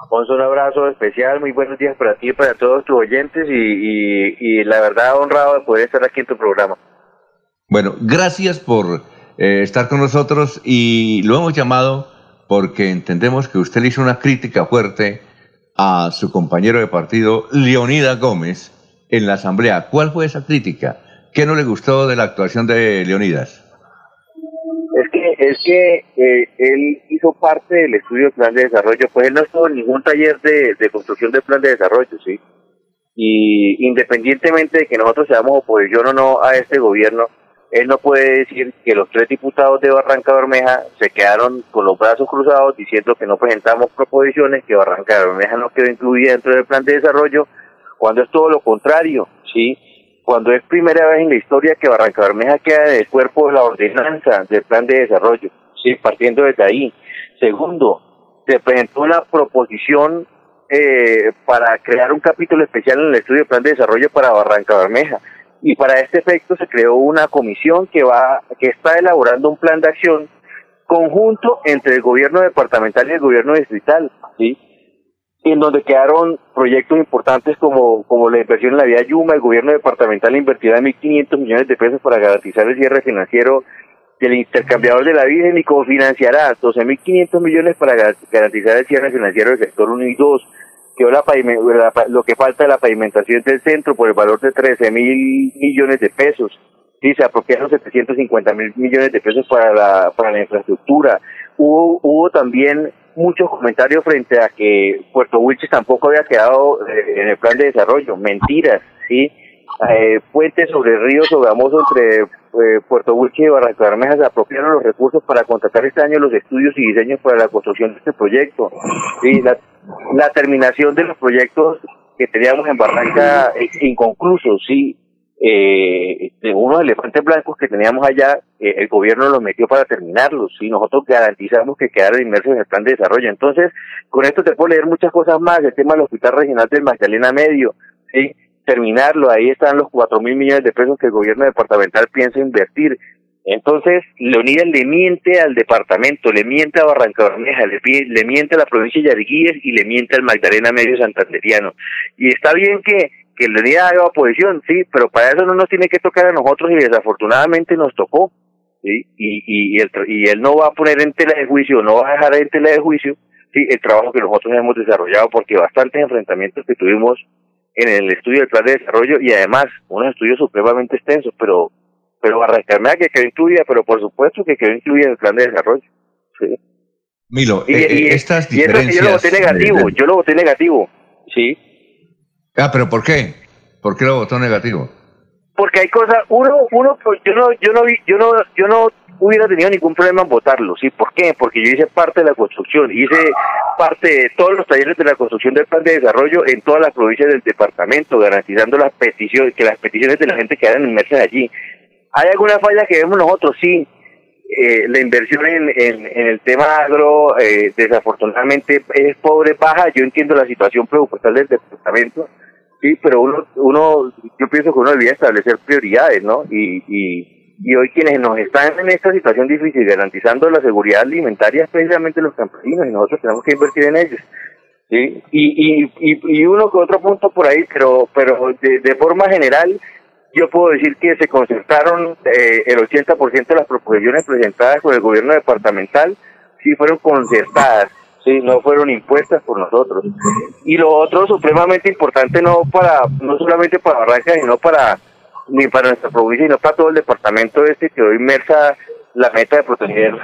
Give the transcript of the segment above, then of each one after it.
Alfonso, un abrazo especial, muy buenos días para ti y para todos tus oyentes y, y, la verdad honrado de poder estar aquí en tu programa. Bueno, gracias por eh, estar con nosotros y lo hemos llamado porque entendemos que usted le hizo una crítica fuerte a su compañero de partido, Leonidas Gómez, en la Asamblea. ¿Cuál fue esa crítica? ¿Qué no le gustó de la actuación de Leonidas? Es que, eh, él hizo parte del estudio de plan de desarrollo, pues él no estuvo en ningún taller de, de construcción de plan de desarrollo, ¿sí? Y independientemente de que nosotros seamos oposición o no a este gobierno, él no puede decir que los tres diputados de Barranca Bermeja se quedaron con los brazos cruzados diciendo que no presentamos proposiciones, que Barranca Bermeja no quedó incluida dentro del plan de desarrollo, cuando es todo lo contrario, ¿sí? Cuando es primera vez en la historia que Barranca Bermeja queda en el cuerpo de la ordenanza del plan de desarrollo, ¿sí? Partiendo desde ahí. Segundo, se presentó una proposición eh, para crear un capítulo especial en el estudio del plan de desarrollo para Barranca Bermeja y para este efecto se creó una comisión que va que está elaborando un plan de acción conjunto entre el gobierno departamental y el gobierno distrital, ¿sí? En donde quedaron proyectos importantes como, como la inversión en la vía Yuma, el gobierno departamental invertirá 1.500 millones de pesos para garantizar el cierre financiero del intercambiador de la Virgen y cofinanciará 12.500 millones para garantizar el cierre financiero del sector 1 y 2 quedó la, lo que falta de la pavimentación del centro por el valor de 13 mil millones de pesos. Sí, se apropiaron 750 mil millones de pesos para la, para la infraestructura. Hubo, hubo también muchos comentarios frente a que Puerto Wilches tampoco había quedado eh, en el plan de desarrollo. Mentiras, ¿sí? Eh, puentes sobre el río Sogamoso entre eh, Puerto Wilches y Barranca Bermeja se apropiaron los recursos para contratar este año los estudios y diseños para la construcción de este proyecto. Sí, la, la terminación de los proyectos que teníamos en Barranca inconclusos, sí. Eh, de unos elefantes blancos que teníamos allá, eh, el gobierno los metió para terminarlos, y nosotros garantizamos que quedaran inmersos en el plan de desarrollo. Entonces, con esto te puedo leer muchas cosas más, el tema del Hospital Regional del Magdalena Medio, sí, terminarlo, ahí están los cuatro mil millones de pesos que el gobierno departamental piensa invertir, entonces, Leonidas le miente al departamento, le miente a Barranca Bermeja, le miente a la provincia de Yariguíes y le miente al Magdalena Medio Santanderiano. Y está bien que, que Leonidas haga oposición, sí, pero para eso no nos tiene que tocar a nosotros y desafortunadamente nos tocó. ¿sí? Y, y, él, y él no va a poner en tela de juicio, no va a dejar en tela de juicio sí, el trabajo que nosotros hemos desarrollado, porque bastantes enfrentamientos que tuvimos en el estudio del plan de desarrollo y además unos estudios supremamente extensos, pero pero Barranca que quedó incluida, pero por supuesto que quedó incluida en el plan de desarrollo. Sí. Milo, y, eh, estas diferencias... yo lo voté negativo, yo lo voté negativo, sí. Ah, pero ¿por qué? ¿Por qué lo votó negativo? Porque hay cosas, uno, uno, pues, yo no, yo no, yo no, yo no hubiera tenido ningún problema en votarlo, ¿sí? ¿Por qué? Porque yo hice parte de la construcción, hice parte de todos los talleres de la construcción del plan de desarrollo en todas las provincias del departamento, garantizando las peticiones, que las peticiones de la gente quedaran inmersas allí. ¿Hay alguna falla que vemos nosotros? Sí. Eh, la inversión en, el tema agro, eh, desafortunadamente, es pobre, baja. Yo entiendo la situación presupuestal del departamento, sí, pero uno, uno yo pienso que uno debería establecer prioridades, ¿no? Y, y, y hoy quienes nos están en esta situación difícil garantizando la seguridad alimentaria es precisamente los campesinos y nosotros tenemos que invertir en ellos. ¿sí? Y, y, y, y uno que otro punto por ahí, pero, pero de, de forma general, yo puedo decir que se concertaron eh, el 80% de las proposiciones presentadas por el gobierno departamental, sí fueron concertadas, sí, no fueron impuestas por nosotros. Y lo otro supremamente importante no para no solamente para Barranca, sino para ni para nuestra provincia, sino para todo el departamento este que hoy inmersa la meta de proteger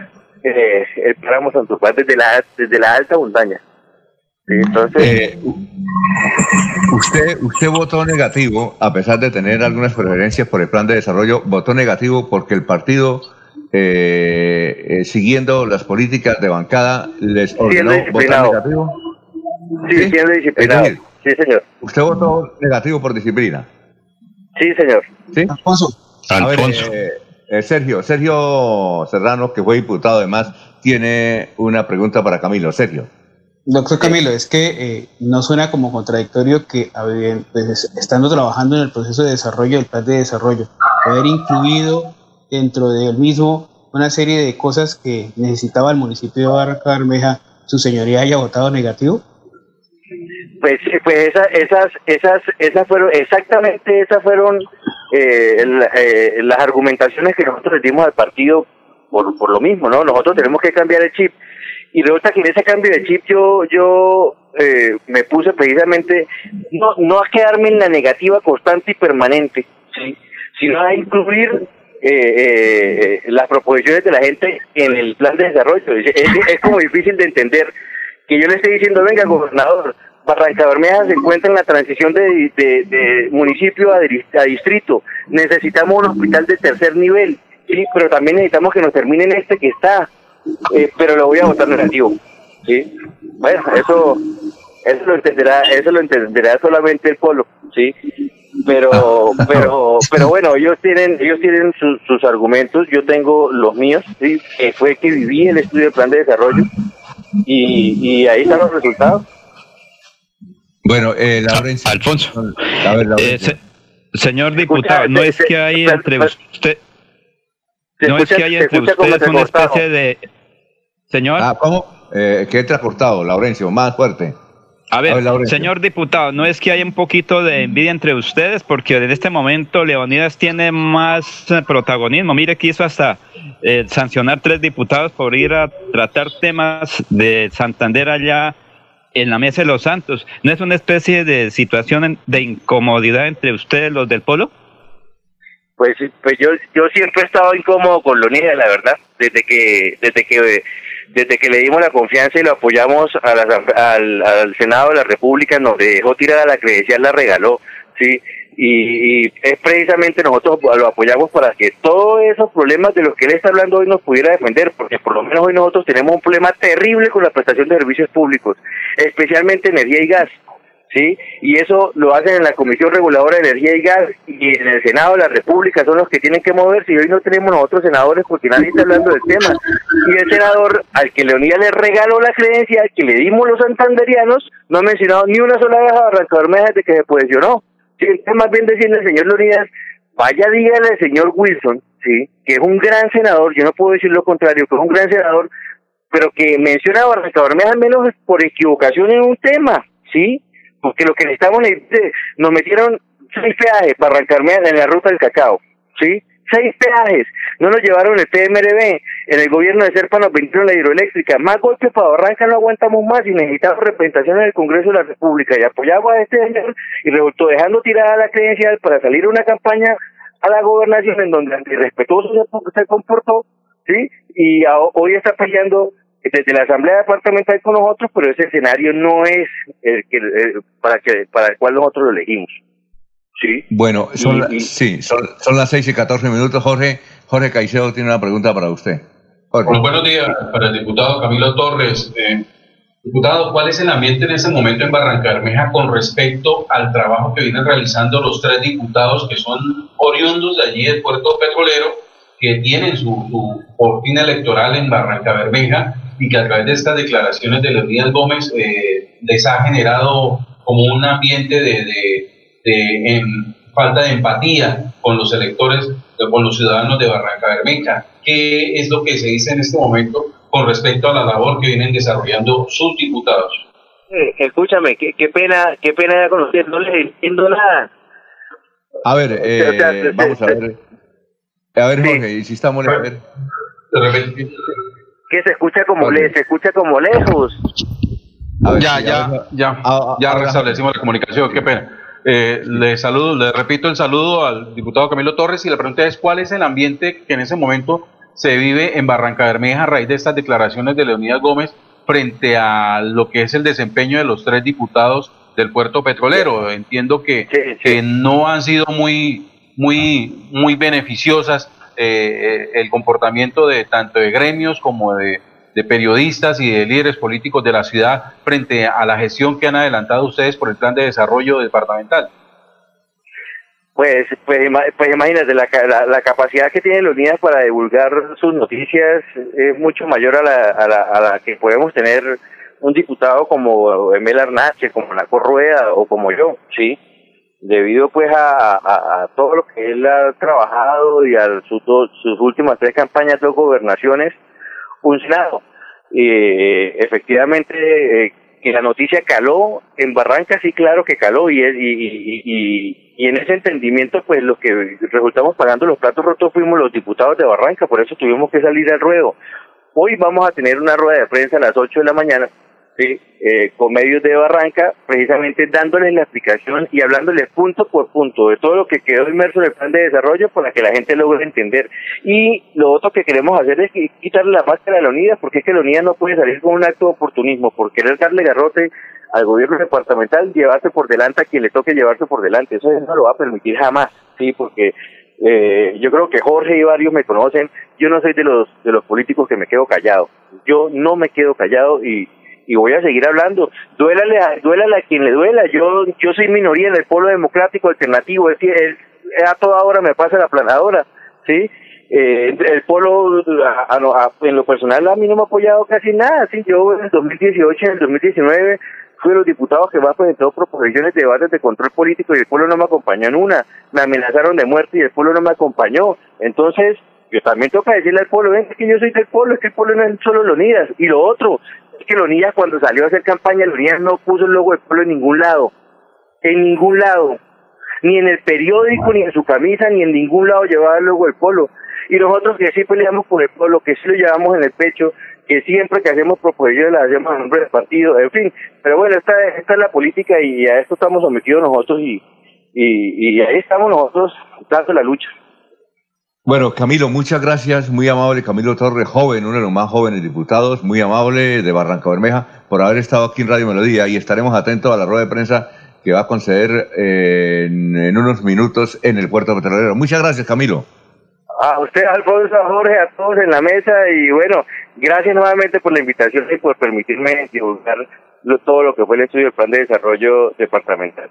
eh, el páramo Santupán desde la desde la alta montaña. entonces eh, Usted, usted votó negativo, a pesar de tener algunas preferencias por el plan de desarrollo, votó negativo porque el partido, eh, eh, siguiendo las políticas de bancada, les ordenó votar negativo. Sí, ¿Sí? siendo disciplinado. sí, señor. ¿Usted votó negativo por disciplina? Sí, señor. ¿Sí? Alfonso. Alfonso. Eh, Sergio, Sergio Serrano, que fue diputado además, tiene una pregunta para Camilo. Sergio. Doctor Camilo, es que eh, no suena como contradictorio que pues, estando trabajando en el proceso de desarrollo del plan de desarrollo, haber incluido dentro del mismo una serie de cosas que necesitaba el municipio de Barranca Bermeja, su señoría haya votado negativo? pues, pues esa, esas, esas, esas fueron, exactamente esas fueron eh, eh, las argumentaciones que nosotros le dimos al partido por, por lo mismo, ¿no? Nosotros tenemos que cambiar el chip. Y resulta que en ese cambio de chip yo, yo eh, me puse precisamente no, no a quedarme en la negativa constante y permanente, ¿sí? sino a incluir eh, las proposiciones de la gente en el plan de desarrollo. Es, como difícil de entender que yo le esté diciendo, venga, gobernador, Barranca Bermeja se encuentra en la transición de, municipio a, a, distrito. Necesitamos un hospital de tercer nivel, sí, pero también necesitamos que nos terminen este que está, eh, pero lo voy a votar negativo. Sí, bueno, eso, eso lo entenderá, eso lo entenderá solamente el pueblo, sí. Pero, pero, pero bueno, ellos tienen, ellos tienen sus argumentos, yo tengo los míos, sí, que fue que viví el estudio del plan de desarrollo y, y ahí están los resultados. Bueno, eh, Laurencio. Alfonso. Eh, señor diputado, no es que hay entre usted. No es que hay entre ustedes una especie de. Señor. Ah, ¿cómo? Eh, que entra cortado, Laurencio, más fuerte. A ver, señor diputado, no es que haya un poquito de envidia entre ustedes, porque en este momento Leonidas tiene más eh, protagonismo. Mire que hizo hasta eh, sancionar tres diputados por ir a tratar temas de Santander allá en la mesa de los santos. ¿No es una especie de situación de incomodidad entre ustedes, los del polo? Pues, pues yo, yo siempre he estado incómodo con Leonidas, la verdad, desde que, desde que, desde que le dimos la confianza y lo apoyamos a al, al Senado de la República, nos dejó tirada la credencial, la regaló, sí, y, es precisamente nosotros lo apoyamos para que todos esos problemas de los que él está hablando hoy nos pudiera defender, porque por lo menos hoy nosotros tenemos un problema terrible con la prestación de servicios públicos, especialmente energía y gas. ¿Sí? Y eso lo hacen en la Comisión Reguladora de Energía y Gas y en el Senado de la República, son los que tienen que moverse y hoy no tenemos nosotros senadores porque nadie está hablando del tema. Y el senador al que Leonidas le regaló la creencia, al que le dimos los santanderianos, no ha mencionado ni una sola vez a Barranca Bermeja desde que se posicionó. Sí, es más bien decirle al señor Leonidas, vaya dígale al señor Wilson, sí, que es un gran senador, yo no puedo decir lo contrario, que es un gran senador, pero que menciona a Barranca Bermeja al menos por equivocación en un tema, sí, porque lo que necesitamos nos metieron seis peajes para arrancarme en la ruta del cacao, sí, seis peajes, no nos llevaron el PMRB, en el gobierno de Serpa nos vendieron la hidroeléctrica, más golpes para Barranca no aguantamos más y necesitamos representación en el Congreso de la República. Y apoyamos a este señor y resultó dejando tirada la credencial para salir a una campaña a la gobernación en donde irrespetuoso se, se comportó, ¿sí? Y hoy está peleando desde la Asamblea Departamental con nosotros, pero ese escenario no es el que para que para el cual nosotros lo elegimos. Sí. Bueno, son, sí, son, son, las 6 y 14 minutos. Jorge, Jorge Caicedo tiene una pregunta para usted. buenos días para el diputado Camilo Torres. Eh, diputado, ¿cuál es el ambiente en este momento en Barranca Bermeja con respecto al trabajo que vienen realizando los tres diputados que son oriundos de allí del puerto petrolero, que tienen su, su electoral en Barranca Bermeja y que a través de estas declaraciones de Leonidas Gómez eh, les ha generado como un ambiente de de en falta de empatía con los electores, con los ciudadanos de Barranca Bermeja. ¿Qué es lo que se dice en este momento con respecto a la labor que vienen desarrollando sus diputados? Eh, escúchame, qué, qué pena, qué pena conocer, no les entiendo nada. A ver, eh, vamos a ver. A ver, Jorge, si estamos a ver. Que se escucha como le, se escucha como lejos. ya, ya, ya, ya restablecimos la comunicación, qué pena. Eh, le saludo, le repito el saludo al diputado Camilo Torres y la pregunta es cuál es el ambiente que en ese momento se vive en Barranca Bermeja a raíz de estas declaraciones de Leonidas Gómez frente a lo que es el desempeño de los tres diputados del puerto petrolero. Entiendo que, no han sido muy, muy, muy beneficiosas eh, el comportamiento de tanto de gremios como de periodistas y de líderes políticos de la ciudad frente a la gestión que han adelantado ustedes por el plan de desarrollo departamental? Pues, pues, pues imagínate, la, la, capacidad que tiene la unidad para divulgar sus noticias es mucho mayor a la, a la, a la que podemos tener un diputado como Emel Arnache, como Naco Rueda o como yo, ¿sí? Debido pues a, a, todo lo que él ha trabajado y a sus, sus últimas tres campañas de gobernaciones, un Senado. y efectivamente, eh, que la noticia caló, en Barranca sí claro que caló y, y, y, y, en ese entendimiento pues los que resultamos pagando los platos rotos fuimos los diputados de Barranca, por eso tuvimos que salir al ruedo. Hoy vamos a tener una rueda de prensa a las 8 de la mañana ¿sí? Eh, con medios de Barranca, precisamente dándoles la explicación y hablándoles punto por punto de todo lo que quedó inmerso en el plan de desarrollo para que la gente logre entender. Y lo otro que queremos hacer es quitarle la máscara a la unidad, porque es que la unidad no puede salir con un acto de oportunismo, por querer darle garrote al gobierno departamental, llevarse por delante a quien le toque llevarse por delante. Eso no lo va a permitir jamás, sí, porque eh, yo creo que Jorge y varios me conocen. Yo no soy de los de los políticos que me quedo callado. Yo no me quedo callado y y voy a seguir hablando. Duélale a, duélale a quien le duela. Yo, yo soy minoría en el polo democrático alternativo. Es decir, a toda hora me pasa la planadora, ¿sí? Eh, el polo, en lo personal, a mí no me ha apoyado casi nada, ¿sí? Yo en el 2018, en el 2019, fui de los diputados que más presentó proposiciones de debates de control político y el pueblo no me acompañó en una. Me amenazaron de muerte y el pueblo no me acompañó. Entonces, yo también toca decirle al pueblo, ven, es que yo soy del pueblo, es que el pueblo no es solo Leonidas. Y lo otro, es que Leonidas cuando salió a hacer campaña, Leonidas no puso el logo del pueblo en ningún lado. En ningún lado. Ni en el periódico, ni en su camisa, ni en ningún lado llevaba el logo del pueblo. Y nosotros que sí peleamos por el pueblo, que sí lo llevamos en el pecho, que siempre que hacemos proposiciones las hacemos en nombre del partido, en fin. Pero bueno, esta, esta es la política y a esto estamos sometidos nosotros y, y, y ahí estamos nosotros dando la lucha. Bueno, Camilo, muchas gracias, muy amable Camilo Torres, joven, uno de los más jóvenes diputados, muy amable de Barranca Bermeja, por haber estado aquí en Radio Melodía y estaremos atentos a la rueda de prensa que va a conceder eh, en, unos minutos en el puerto petrolero. Muchas gracias, Camilo. A usted, Alfonso, a Jorge, a todos en la mesa y bueno, gracias nuevamente por la invitación y por permitirme divulgar todo lo que fue el estudio del plan de desarrollo departamental.